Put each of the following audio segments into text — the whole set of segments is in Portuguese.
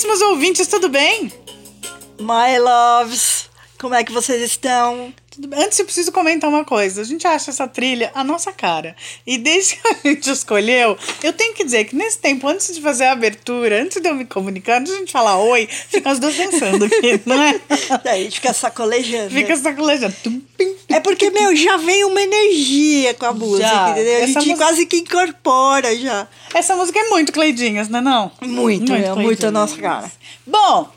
Caríssimos ouvintes, tudo bem? My loves, como é que vocês estão? Antes eu preciso comentar uma coisa. A gente acha essa trilha a nossa cara. E desde que a gente escolheu, eu tenho que dizer que nesse tempo, antes de fazer a abertura, antes de eu me comunicar, antes de a gente falar oi, fica as duas dançando aqui, não é? Daí a gente fica sacolejando. Fica sacolejando. É porque, meu, já vem uma energia com a música, Já. entendeu? A gente música- quase que incorpora já. Essa música é muito Cleidinhas, não é não? Muito, é muito a nossa cara. Bom,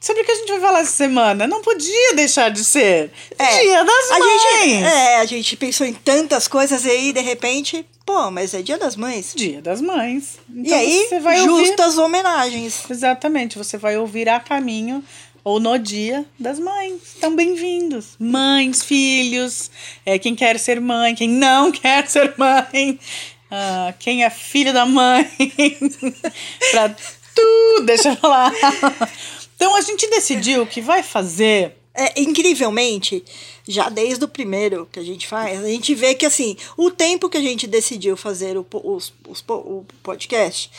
sobre o que a gente vai falar essa semana? Não podia deixar de ser É, Dia das a Mães. Gente, é, a gente pensou em tantas coisas e aí, de repente, pô, mas é dia das mães. Dia das Mães. e Então aí, você vai ouvir... justas homenagens. Exatamente, você vai ouvir a caminho ou no dia das mães. Então, bem-vindos. Mães, filhos, é, quem quer ser mãe, quem não quer ser mãe, ah, quem é filho da mãe, pra tudo, deixa eu falar. Então, a gente decidiu que vai fazer. É, incrivelmente, já desde o primeiro que a gente faz, a gente vê que assim, o tempo que a gente decidiu fazer o, os, os o podcast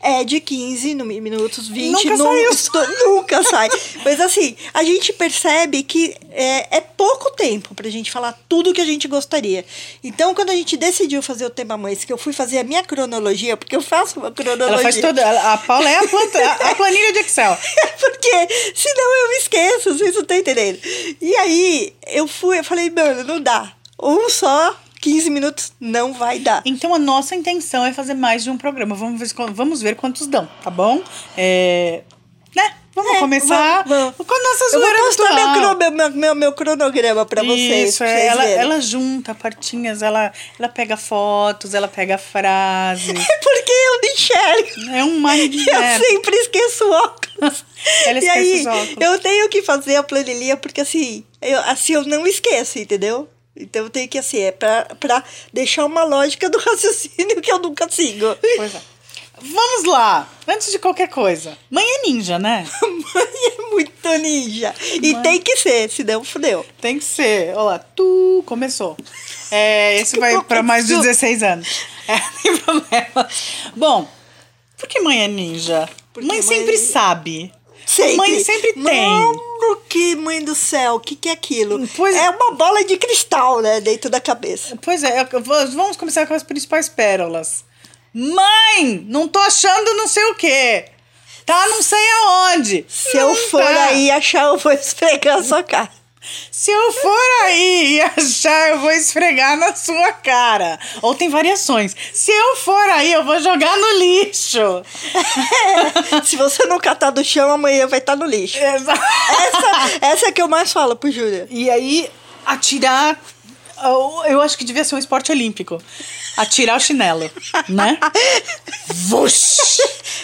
é de 15 no- minutos, 20 Nunca esto- nunca sai. Mas assim, a gente percebe que é, é pouco tempo pra gente falar tudo que a gente gostaria. Então, quando a gente decidiu fazer o tema mães, que eu fui fazer a minha cronologia, porque eu faço uma cronologia. Ela faz toda. A Paula é a, planta, a- a planilha de Excel. Porque senão eu me esqueço, vocês não estão entendendo. E aí eu fui, eu falei, mano, não dá. Um só, 15 minutos, não vai dar. Então a nossa intenção é fazer mais de um programa. Vamos ver, vamos ver quantos dão, tá bom? É, né? Vamos É, começar vamos, vamos. com a nossa Eu vou zoeira meu, cro- meu, meu, meu cronograma pra vocês. Isso, pra é, vocês ela, verem. ela junta partinhas, ela, ela pega fotos, ela pega frases. É porque eu não enxergo. É um mind Eu sempre esqueço óculos. Ela e esquece aí, os óculos. eu tenho que fazer a planilha, porque assim, eu, assim eu não esqueço, entendeu? Então tenho que, assim, é pra, pra deixar uma lógica do raciocínio que eu nunca sigo. Pois é. Vamos lá, antes de qualquer coisa. Mãe é ninja, né? Mãe é muito ninja. E Mãe. tem que ser, senão fudeu. Tem que ser. Olha lá, tu começou. É, esse vai para mais de Começou. 16 anos. É, tem problema. Bom, por que mãe é ninja? Porque mãe mãe- sempre sabe. Sempre. Mãe sempre tem. Mano, que mãe do céu, o que, que é aquilo? Pois- é uma bola de cristal, né, dentro da cabeça. Pois é, vamos começar com as principais pérolas. Mãe, não tô achando não sei o quê. Tá não sei aonde. Se Não eu for tá. aí achar, eu vou esfregar a sua cara. Se eu for aí e achar, eu vou esfregar na sua cara. Ou tem variações. Se eu for aí, eu vou jogar no lixo. Se você não catar do chão, amanhã vai estar no lixo. Essa, essa é que eu mais falo pro Júlia. E aí, atirar. eu- Eu acho que devia ser um esporte olímpico. Atirar o chinelo, né? Vush!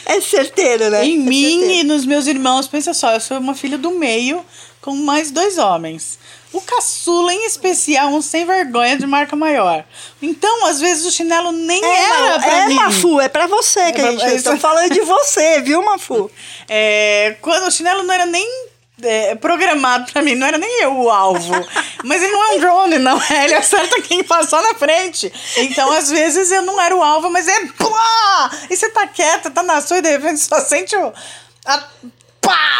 É certeiro, né? Em É mim certeiro. e nos meus irmãos, pensa só, eu sou uma filha do meio com mais dois homens. O caçula, em especial, um sem vergonha de marca maior. Então, às vezes, o chinelo nem É, era Malu, pra é mim. Mafu, é pra você que É a pra- gente é está isso. falando de você, viu, Mafu? É, quando o chinelo não era nem é, programado pra mim, não era nem eu o alvo. Mas ele não é um drone, não. é, Ele acerta quem passar na frente. Então, às vezes, eu não era o alvo, mas é plá! E você tá quieta, tá na sua e de repente só sente o. A, pá!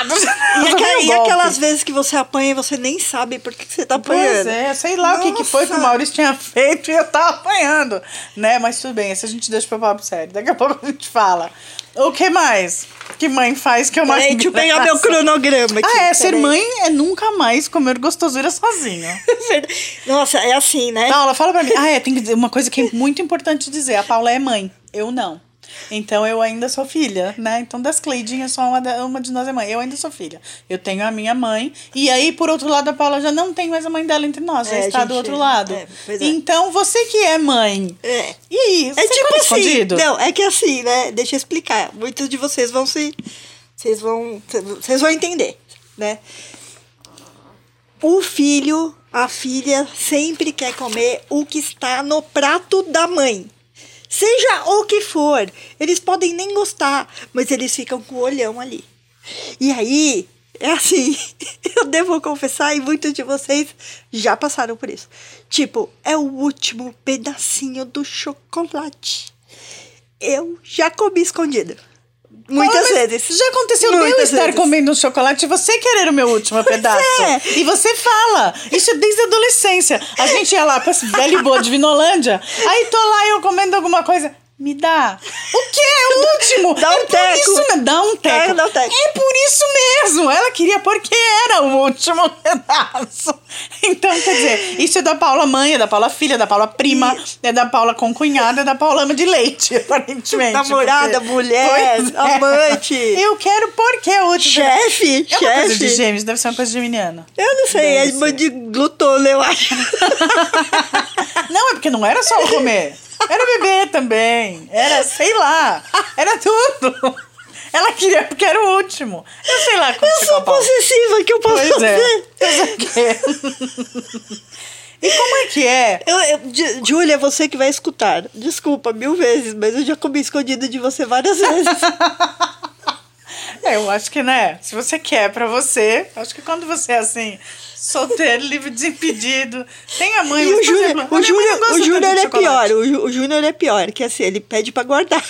E, e aquelas vezes que você apanha e você nem sabe por que que você tá apanhando. Pois é, sei lá o que, que foi que o Nossa. Maurício tinha feito e eu tava apanhando, né? Mas tudo bem, esse a gente deixa pra papo sério. Daqui a pouco a gente fala. O que mais? Que mãe faz que é uma Peraí, deixa eu pegar meu cronograma aqui. Ah, é, ser mãe é nunca mais comer gostosura sozinha. Nossa, é assim, né? Paula, fala pra mim. Ah, é, tem que dizer uma coisa que é muito importante dizer. A Paula é mãe, eu não. Então eu ainda sou filha, né? Então das Cleidinhas, só uma, da- uma de nós é mãe. Eu ainda sou filha. Eu tenho a minha mãe. E aí, por outro lado, a Paula já não tem mais a mãe dela entre nós, já É, está gente, do outro lado. é, é. Então, você que é mãe. É. E aí, você É tipo come assim. escondido? Não, é que assim, né? Deixa eu explicar. Muitos de vocês vão se. Vocês vão. Vocês vão entender, né? O filho, a filha, sempre quer comer o que está no prato da mãe. Seja o que for, eles podem nem gostar, mas eles ficam com o olhão ali. E aí, é assim, eu devo confessar, e muitos de vocês já passaram por isso. Tipo, é o último pedacinho do chocolate. Eu já comi escondido. Muitas mas vezes. Já aconteceu de eu Muitas estar vezes. comendo um chocolate e você querer o meu último pedaço. é. E você fala. Isso é desde a adolescência. A gente ia lá pra esse velho boa de Vinolândia. Aí tô lá eu comendo alguma coisa. Me dá. O que é o último? Dá um é teco. isso. Dá um teco. É, dá um teco. É por isso mesmo. Ela queria porque era o último pedaço. Então, quer dizer, isso é da Paula mãe, é da Paula filha, é da Paula prima, é da Paula concunhada, é da Paula ama de leite, aparentemente. Namorada, porque- mulher, é. amante. Eu quero porque é o último Chefe, é uma coisa de chefe. gêmeos, deve ser uma coisa geminiana. Eu não sei, é Deve irmã ser. de glutona, eu acho. Não, é porque não era só comer. Era beber também. Era, sei lá. Era tudo. Ela queria porque era o último. Eu sei lá como Eu sou possessiva, que eu posso Pois é. fazer? O quê? E como é que é? Eu, eu, Júlia, você que vai escutar. Desculpa, mil vezes, mas eu já comi escondido de você várias vezes. É, eu acho que, né? Se você quer pra você, acho que quando você é assim, solteiro, livre, desimpedido, tem a mãe. E o Júnior, o Júnior, o Júnior é chocolate. pior. O, Jú- o Júnior é pior, que assim, ele pede pra guardar.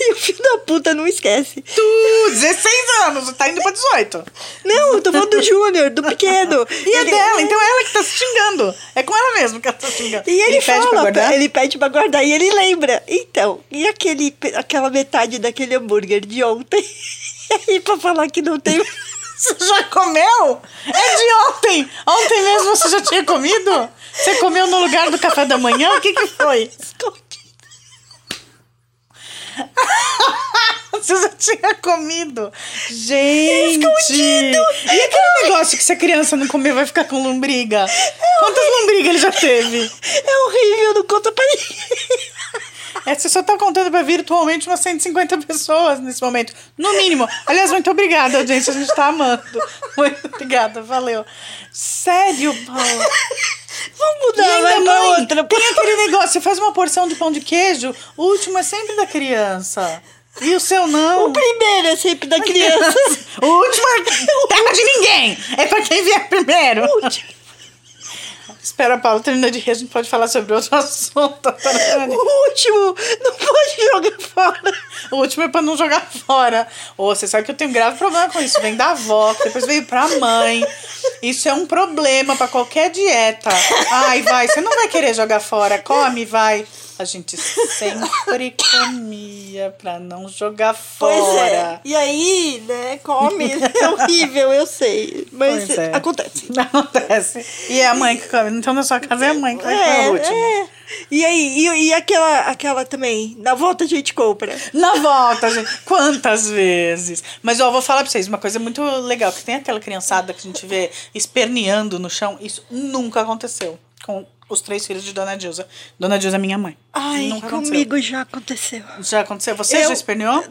E o filho da puta não esquece. Tu, 16 anos, tá indo pra 18. Não, eu tô falando do Júnior, do pequeno. E é dela, então é ela que tá se xingando. É com ela mesmo que ela tá xingando. E ele, pede pra fala, guardar? ele pede pra guardar e ele lembra. Então, e aquele, aquela metade daquele hambúrguer de ontem? E aí, pra falar que não tem. Você já comeu? É de ontem! Ontem mesmo você já tinha comido? Você comeu no lugar do café da manhã? O que que foi? escondido. Você já tinha comido. Gente! Escondido. E aquele negócio que se a criança não comer vai ficar com lombriga? Quantas lombrigas ele já teve? É horrível, não conta pra ninguém. É, você só tá contando pra virtualmente umas 150 pessoas nesse momento. No mínimo. Aliás, muito obrigada, audiência. A gente tá amando. Muito obrigada, valeu. Sério, Paula. Vamos mudar, vai pra mãe, outra. tem aquele negócio, você faz uma porção de pão de queijo, o último é sempre da criança. E o seu não. O primeiro é sempre da criança. o último é terra de ninguém. É pra quem vier primeiro. Espera, Paulo, termina de rir, a gente pode falar sobre outro assunto. tá O último não pode jogar fora. O último é pra não jogar fora. Ô, você sabe que eu tenho um grave problema com isso. Vem da avó, depois veio pra mãe. Isso é um problema pra qualquer dieta. Ai, vai, você não vai querer jogar fora. Come, vai. A gente sempre comia pra não jogar fora. Pois é. E aí, né, come. É horrível, eu sei. Mas é. acontece. Acontece. E é a mãe que come. Então, na sua casa é a mãe que vai É, o último. é. E aí, e, e aquela, aquela também, na volta a gente compra. Na volta, gente. Quantas vezes? Mas ó, eu vou falar pra vocês uma coisa muito legal: que tem aquela criançada que a gente vê esperneando no chão. Isso nunca aconteceu com os três filhos de Dona Dilza. Dona Dilza é minha mãe. Ai, nunca comigo já aconteceu. aconteceu. Já aconteceu? Você Eu- já esperneou?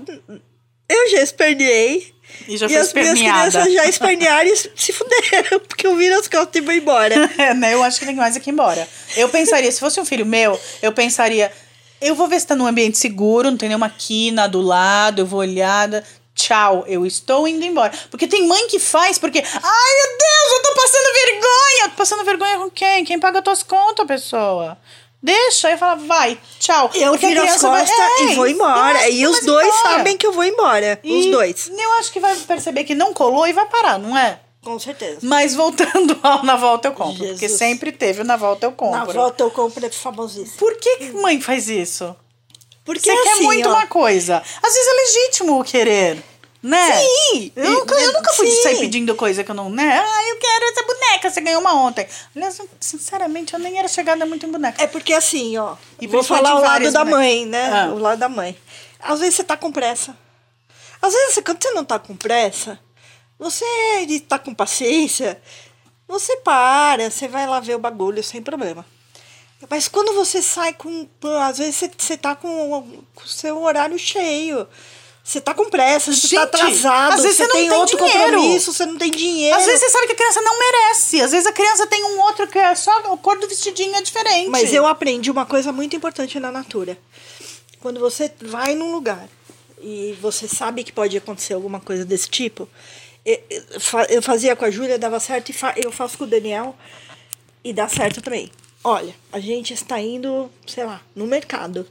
Eu já esperneei. E já e foi as minhas esperneada. crianças já espernearam e se fuderam, porque eu viro as costas e vou embora. É, né? Eu acho que tem mais aqui embora. Eu pensaria, se fosse um filho meu, eu pensaria, eu vou ver se tá num ambiente seguro, não tem nenhuma quina do lado, eu vou olhar. Tchau, eu estou indo embora. Porque tem mãe que faz, porque. Ai, meu Deus, eu tô passando vergonha! Tô passando vergonha com quem? Quem paga tuas contas, pessoa? Deixa, aí fala, vai, tchau. Eu Porque a viro as criança vai- costas É, e vou embora. E os dois embora. sabem que eu vou embora. Os E dois. Eu acho que vai perceber que não colou e vai parar, não é? Com certeza. Mas voltando ao Na Volta Eu Compro. Porque Jesus. sempre teve o Na Volta Eu Compro. Na volta eu compro é famosíssimo. Por que, que mãe faz isso? Porque Você quer assim, muito ó, uma coisa. Às vezes é legítimo o querer, né? Sim. Eu nunca, eu nunca fui sair pedindo coisa que eu não, né? Ah, eu quero essa boneca, você ganhou uma ontem. Aliás, sinceramente, eu nem era chegada muito em boneca. É porque assim, ó. E vou falar o lado da bonecas. mãe, né? Ah. O lado da mãe. Às vezes você tá com pressa. Às vezes, quando você não tá com pressa, você tá com paciência, você para, você vai lá ver o bagulho sem problema. Mas quando você sai com. Às vezes você, você tá com o seu horário cheio. Você tá com pressa, você tá atrasado, às vezes você você não tem tem outro dinheiro. compromisso, você não tem dinheiro. Às vezes você sabe que a criança não merece. Às vezes a criança tem um outro que é só a cor do vestidinho é diferente. Mas eu aprendi uma coisa muito importante na Natura. Quando você vai num lugar e você sabe que pode acontecer alguma coisa desse tipo, eu fazia com a Júlia, dava certo, e eu faço com o Daniel e dá certo também. Olha, a gente está indo, sei lá, no mercado.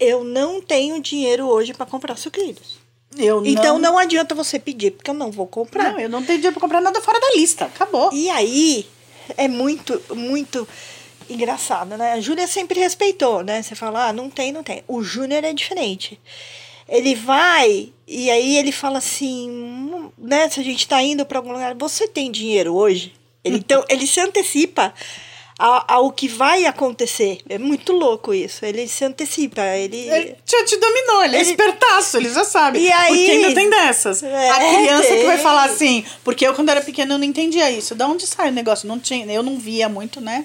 Eu não tenho dinheiro hoje para comprar sucrilhos. Eu Então não adianta você pedir, porque eu não vou comprar. Não, eu não tenho dinheiro pra comprar nada fora da lista. Acabou. E aí é muito, muito engraçado, né? A Júlia sempre respeitou, né? Você fala, ah, não tem, não tem. O Júnior é diferente. Ele vai e aí ele fala assim, "Hum, né? Se a gente tá indo para algum lugar, você tem dinheiro hoje? Ele, então, ele se antecipa ao que vai acontecer. É muito louco isso. Ele se antecipa. Ele. Ele já te dominou, ele é Ele- espertaço, ele já sabe. E aí- Porque ainda tem dessas. É, a criança que vai falar assim, porque eu quando era pequena eu não entendia isso. Da onde sai o negócio? Não tinha, eu não via muito, né?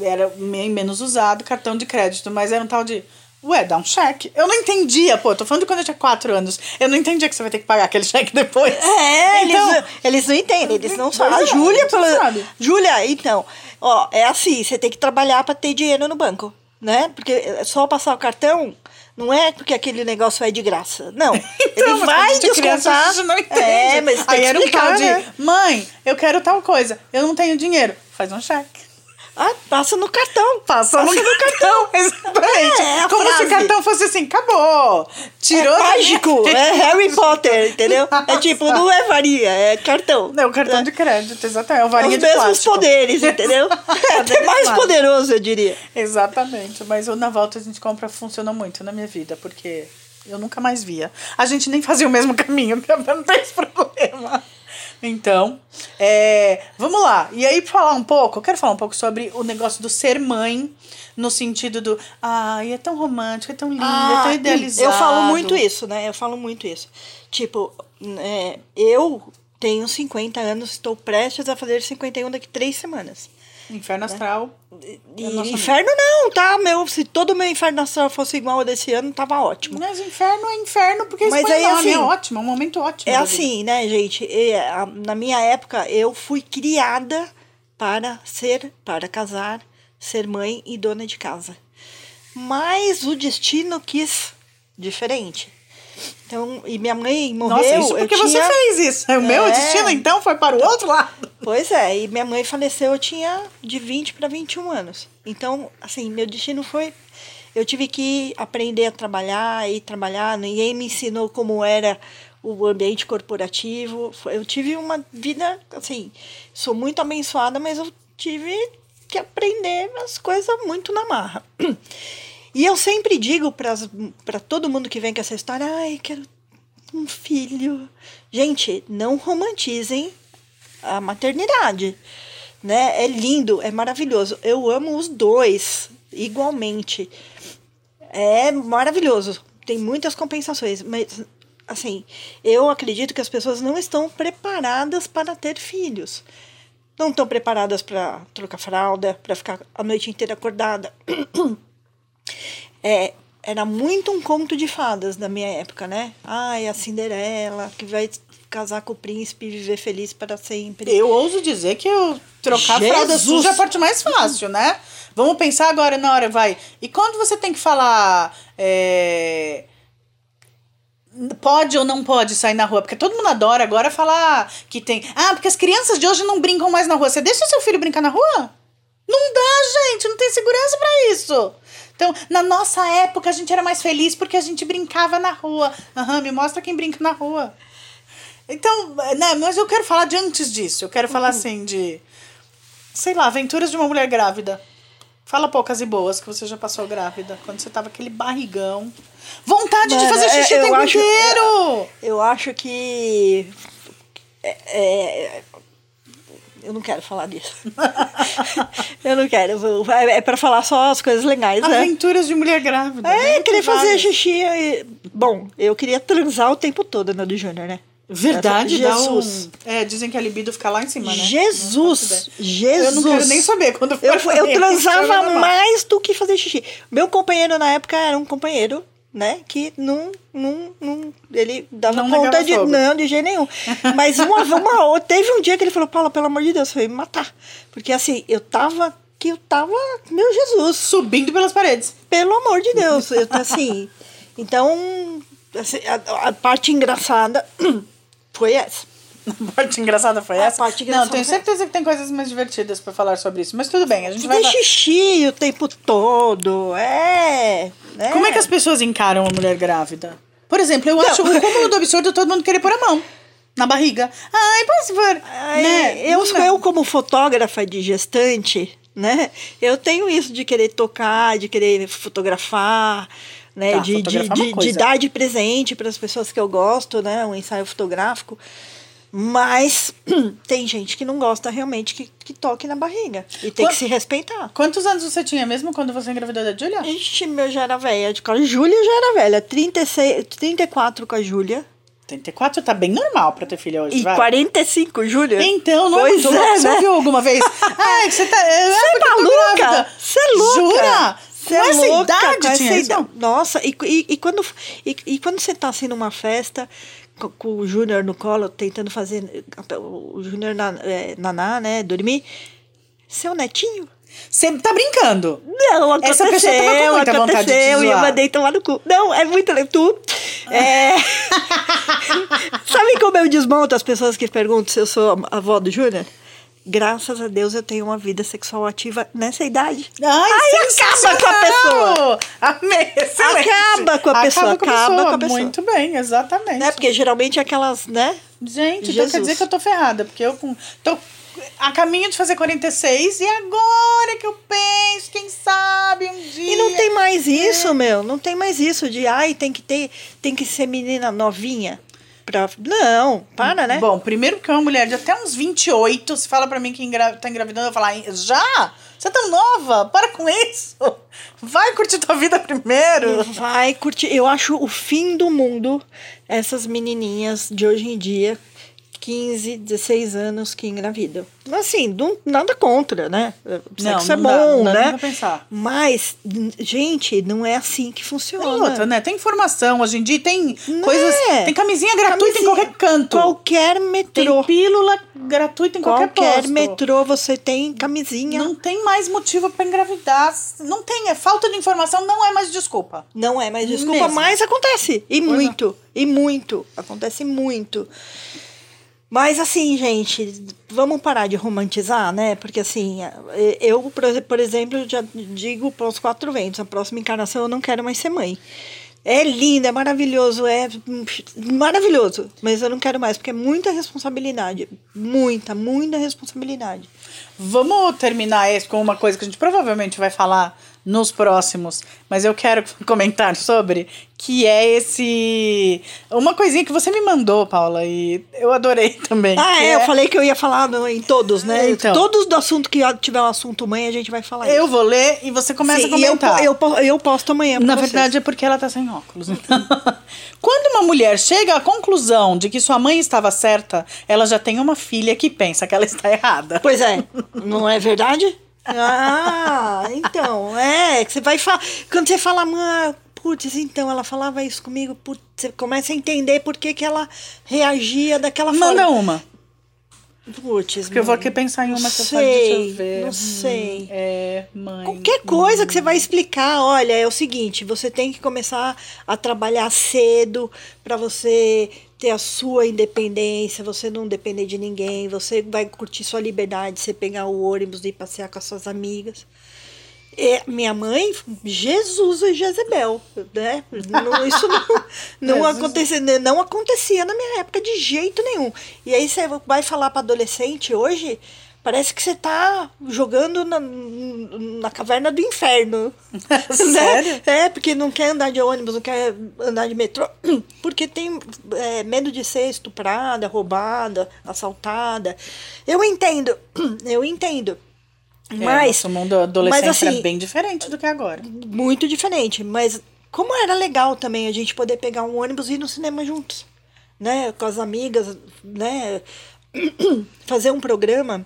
Era bem menos usado cartão de crédito, mas era um tal de. Ué, dá um cheque. Eu não entendia, pô, tô falando de quando eu tinha 4 anos. Eu não entendia que você vai ter que pagar aquele cheque depois. É, então, eles, eles não entendem, eles não Pois sabem. A é, Júlia, pela-. Júlia, então, ó, é assim, você tem que trabalhar para ter dinheiro no banco, né? Porque é só passar o cartão não é porque aquele negócio vai de graça. Não. Então, ele vai é criança, descontar. a gente não entende. É, mas tem Aí que era um tal de, né? mãe, eu quero tal coisa, eu não tenho dinheiro. Faz um cheque. Ah, passa no cartão. Passa no cartão, exatamente. É, a Como se frase. o cartão fosse assim, acabou. Tirou é mágico, é Harry Potter, entendeu? É Nossa. tipo, não é varinha, é cartão. Não, cartão de crédito, exatamente. É o Os varinha de mesmos plástico. poderes, entendeu? É até mais Claro. poderoso, eu diria. Exatamente. Mas o Na Volta a gente compra funcionou muito na minha vida, porque eu nunca mais via. A gente nem fazia o mesmo caminho, não tem esse problema. Então, é, vamos lá. E aí, falar um pouco, eu quero falar um pouco sobre o negócio do ser mãe, no sentido do, ai, é tão romântico, é tão lindo, é tão idealizado. Ah, Eu falo muito isso, né? Eu falo muito isso. Tipo, é, eu tenho 50 anos, estou prestes a fazer 51 daqui três semanas. Inferno Astral. E É inferno não, tá? Meu, se todo o meu inferno astral fosse igual ao desse ano, tava ótimo. Mas inferno é inferno porque Mas aí, assim, é ótimo, é um momento ótimo. É da vida. assim, né, gente? Na minha época, eu fui criada para ser, para casar, ser mãe e dona de casa. Mas o destino quis diferente. Então, e minha mãe morreu. Nossa, isso eu porque você tinha- fez isso. O meu É. destino, então, foi para o outro lado. Pois é, e minha mãe faleceu, eu tinha de 20 para 21 anos. Então, assim, meu destino foi. Eu tive que aprender a trabalhar e trabalhar, ninguém me ensinou como era o ambiente corporativo. Eu tive uma vida, assim, sou muito abençoada, mas eu tive que aprender as coisas muito na marra. E eu sempre digo para todo mundo que vem com essa história, ai, quero um filho. Gente, não romantizem a maternidade, né? É lindo, é maravilhoso. Eu amo os dois igualmente. É maravilhoso. Tem muitas compensações, mas assim, eu acredito que as pessoas não estão preparadas para ter filhos. Não estão preparadas para trocar fralda, para ficar a noite inteira acordada. É, era muito um conto de fadas da minha época, né? Ai, a Cinderela, que vai casar com o príncipe e viver feliz para sempre. Eu ouso dizer que eu trocar Jesus. fralda suja é a parte mais fácil, né? Vamos pensar agora na hora, vai. E quando você tem que falar. é, Pode ou não pode sair na rua? Porque todo mundo adora agora falar que tem. Ah, porque as crianças de hoje não brincam mais na rua. Você deixa seu filho brincar na rua? Não dá, gente, não tem segurança pra isso. Então, na nossa época, a gente era mais feliz porque a gente brincava na rua. Aham, me mostra quem brinca na rua. Então, né, mas eu quero falar de antes disso. Eu quero falar assim de. Sei lá, aventuras de uma mulher grávida. Fala poucas e boas que você já passou grávida. Quando você tava aquele barrigão. Vontade de Mano, fazer é, xixi o eu tempo acho- inteiro! Eu acho que. é- é- eu não quero falar disso. eu não quero. É para falar só as coisas legais, né? Aventuras de mulher grávida. É, né? Tem fazer xixi. Bom, eu queria transar o tempo todo, né, do Júnior, né? Verdade, Jesus. um... É, dizem que a libido fica lá em cima, né? Jesus! Jesus! Eu não quero nem saber quando for Eu, eu transava normal. mais do que fazer xixi. Meu companheiro na época era um companheiro, né? Que não. não, não ele dava Não conta de. fogo. Não, de jeito nenhum. Mas uma, uma, teve um dia que ele falou: Paula, pelo amor de Deus, foi me matar. Porque assim, eu tava. Que eu tava. Meu Jesus! Subindo pelas paredes. Pelo amor de Deus. Eu, assim. Então. assim, a, a parte engraçada foi essa. A parte engraçada foi A essa? parte Não, tenho foi certeza que tem coisas mais divertidas pra falar sobre isso. Mas tudo bem, a gente vai... Fazer xixi o tempo todo. É. né? Como é que as pessoas encaram a mulher grávida? Por exemplo, eu acho o cúmulo do absurdo todo mundo querer pôr a mão na barriga. Ai, posso pôr? Né? eu, Não- eu, como fotógrafa de gestante, né? Eu tenho isso de querer tocar, de querer fotografar, né? Tá, de, de, é de, de dar de presente para as pessoas que eu gosto, né? Um ensaio fotográfico. Mas tem gente que não gosta realmente que, que toque na barriga. E tem que se respeitar. Quantos anos você tinha mesmo quando você engravidou da Julia? Ixi, meu já era velha. Com a Júlia já era velha. 36, 34 com a Júlia. 34 tá bem normal pra ter filha hoje, E vai. 45, Júlia. Então, não pois é muito louco. Você né? ouviu alguma vez? Você tá. Você Você é maluca? Você é louca? Jura? Você Com é essa louca, idade com essa idade. Nossa, e, e, e quando, e, e quando você tá assim numa festa co- com, o Júnior no colo, tentando fazer o Júnior na, é, naná, né, dormir, seu netinho? Você tá brincando. Não, aconteceu, Essa pessoa tava com muita vontade de aconteceu, e eu zoar. mandei tomar no cu. Não, é muito. Tu, é... Sabe como eu desmonto as pessoas que perguntam se eu sou a avó do Júnior? Graças a Deus eu tenho uma vida sexual ativa nessa idade. Ai, Ai, acaba com a pessoa. Amei, excelente. Acaba com a pessoa, acaba com a pessoa. Muito bem, exatamente. Né? Porque geralmente aquelas, né? Gente, então Jesus. quer dizer que eu tô ferrada, porque eu com- tô a caminho de fazer 46 e agora que eu penso, quem sabe um dia. E não tem mais isso, meu. Não tem mais isso de ai, tem que ter, tem que ser menina novinha. Pra... Não, para, né? Bom, primeiro porque uma mulher de até uns 28, se fala pra mim que engra... tá engravidando, eu falo, "Ai, já? Você é tão nova? Para com isso. Vai curtir tua vida primeiro. Vai curtir. Eu acho o fim do mundo essas menininhas de hoje em dia, 15, 16 anos que engravidam. Mas assim, não, nada contra, né? Não, Sexo é não dá, bom, não dá né? nem pra pensar. Mas, gente, não é assim que funciona. Tem outra, né? Tem informação hoje em dia, tem coisas. Tem camisinha gratuita em Camisinha. qualquer canto. Qualquer Tem metrô. pílula gratuita em qualquer, Qualquer posto. metrô você tem camisinha. Não tem mais motivo pra engravidar. Não tem, é falta de informação, não é mais desculpa. Não é mais desculpa, Mesmo. mas acontece. E Pois é. muito. E muito. Acontece muito. Mas assim, gente, vamos parar de romantizar, né? Porque assim, eu, por- por exemplo, já digo para os quatro ventos, a próxima encarnação eu não quero mais ser mãe. É lindo, é maravilhoso, é maravilhoso, mas eu não quero mais, porque é muita responsabilidade. Muita, muita responsabilidade. Vamos terminar esse com uma coisa que a gente provavelmente vai falar nos próximos, mas eu quero comentar sobre, que é esse. Uma coisinha que você me mandou, Paula, e eu adorei também. Ah, que é, eu falei que eu ia falar no- em todos, né? Então. Todos do assunto que tiver um assunto mãe, a gente vai falar Eu isso. vou ler e você começa Sim, a eu, comentar. eu, po- eu posto amanhã Na vocês. verdade é porque ela tá sem óculos. então. Quando uma mulher chega à conclusão de que sua mãe estava certa, ela já tem uma filha que pensa que ela está errada. Pois é, não é verdade? Ah, então, é, que você vai falar. Quando você fala, mãe, putz, então ela falava isso comigo, putz, você começa a entender por que, que ela reagia daquela Manda forma. uma. Putz, Porque eu vou aqui pensar em uma que eu falo, deixa eu sei, ver. Não Hum, sei. É, mãe. Qualquer coisa que você vai explicar, olha, é o seguinte, você tem que começar a trabalhar cedo para você ter a sua independência, você não depender de ninguém, você vai curtir sua liberdade, você pegar o ônibus e passear com as suas amigas. E minha mãe, Jesus e Jezebel, né? Não- isso não, não, acontecia, não acontecia na minha época de jeito nenhum. E aí você vai falar para adolescente hoje, parece que você tá jogando na, na caverna do inferno. né? Sério? É, porque não quer andar de ônibus, não quer andar de metrô, porque tem é, medo de ser estuprada, roubada, assaltada. Eu entendo, eu entendo. É, Mas, nosso mundo adolescente mas, assim, era bem diferente do que é agora. muito diferente, mas como era legal também a gente poder pegar um ônibus e ir no cinema juntos, né, com as amigas, né, fazer um programa,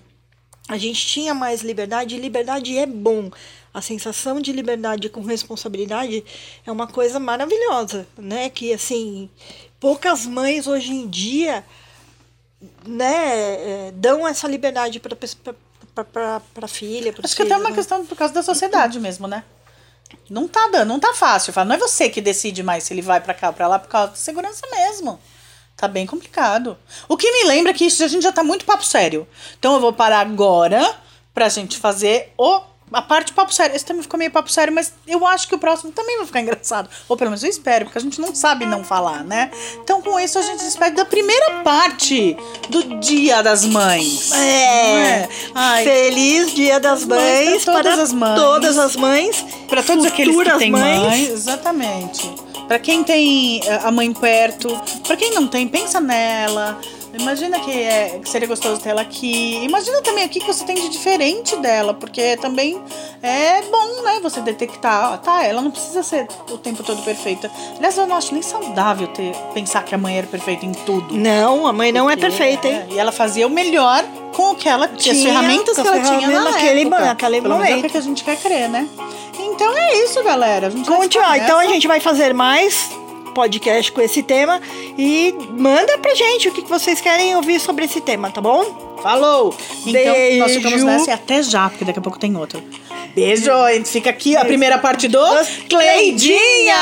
a gente tinha mais liberdade, e liberdade é bom. A sensação de liberdade com responsabilidade é uma coisa maravilhosa, né, que assim, poucas mães hoje em dia, né, é, dão essa liberdade para para filha, para Acho que até é uma questão por causa da sociedade mesmo, né? Não tá dando, não tá fácil. Não é você que decide mais se ele vai pra cá ou pra lá por causa de segurança mesmo. Tá bem complicado. O que me lembra que isso a gente já tá muito papo sério. Então eu vou parar agora pra gente fazer o a parte papo sério. Esse também ficou meio papo sério, mas eu acho que o próximo também vai ficar engraçado. Ou pelo menos eu espero, porque a gente não sabe não falar, né? Então com isso a gente despede da primeira parte do Dia das Mães. É. É? Feliz Dia das mães Mães pra todas para as mães. todas as mães. Pra todos aqueles que têm mães. mãe, exatamente. Pra quem tem eh, a mãe perto, pra quem não tem, pensa nela. Imagina que, é, que seria gostoso ter ela aqui. Imagina também o que você tem de diferente dela, porque também é bom, né? Você detectar, ó, tá, ela não precisa ser o tempo todo perfeita. Aliás, eu não acho nem saudável ter, pensar que a mãe era perfeita em tudo. Não, a mãe não é Porque, perfeita, hein? é, e ela fazia o melhor com o que ela tinha, as Tinha, ferramentas com que as ela tinha na ferramentas naquele época. naquele Pelo menos é o momento. que a gente quer crer, né? Então é isso, galera. A gente Conte, ó, então a gente vai fazer mais podcast com esse tema e manda pra gente o que vocês querem ouvir sobre esse tema, tá bom? Falou! Então, nós ficamos Beijo. nessa e até já, porque daqui a pouco tem outro. Beijo! Fica aqui a primeira parte do Cleidinhas!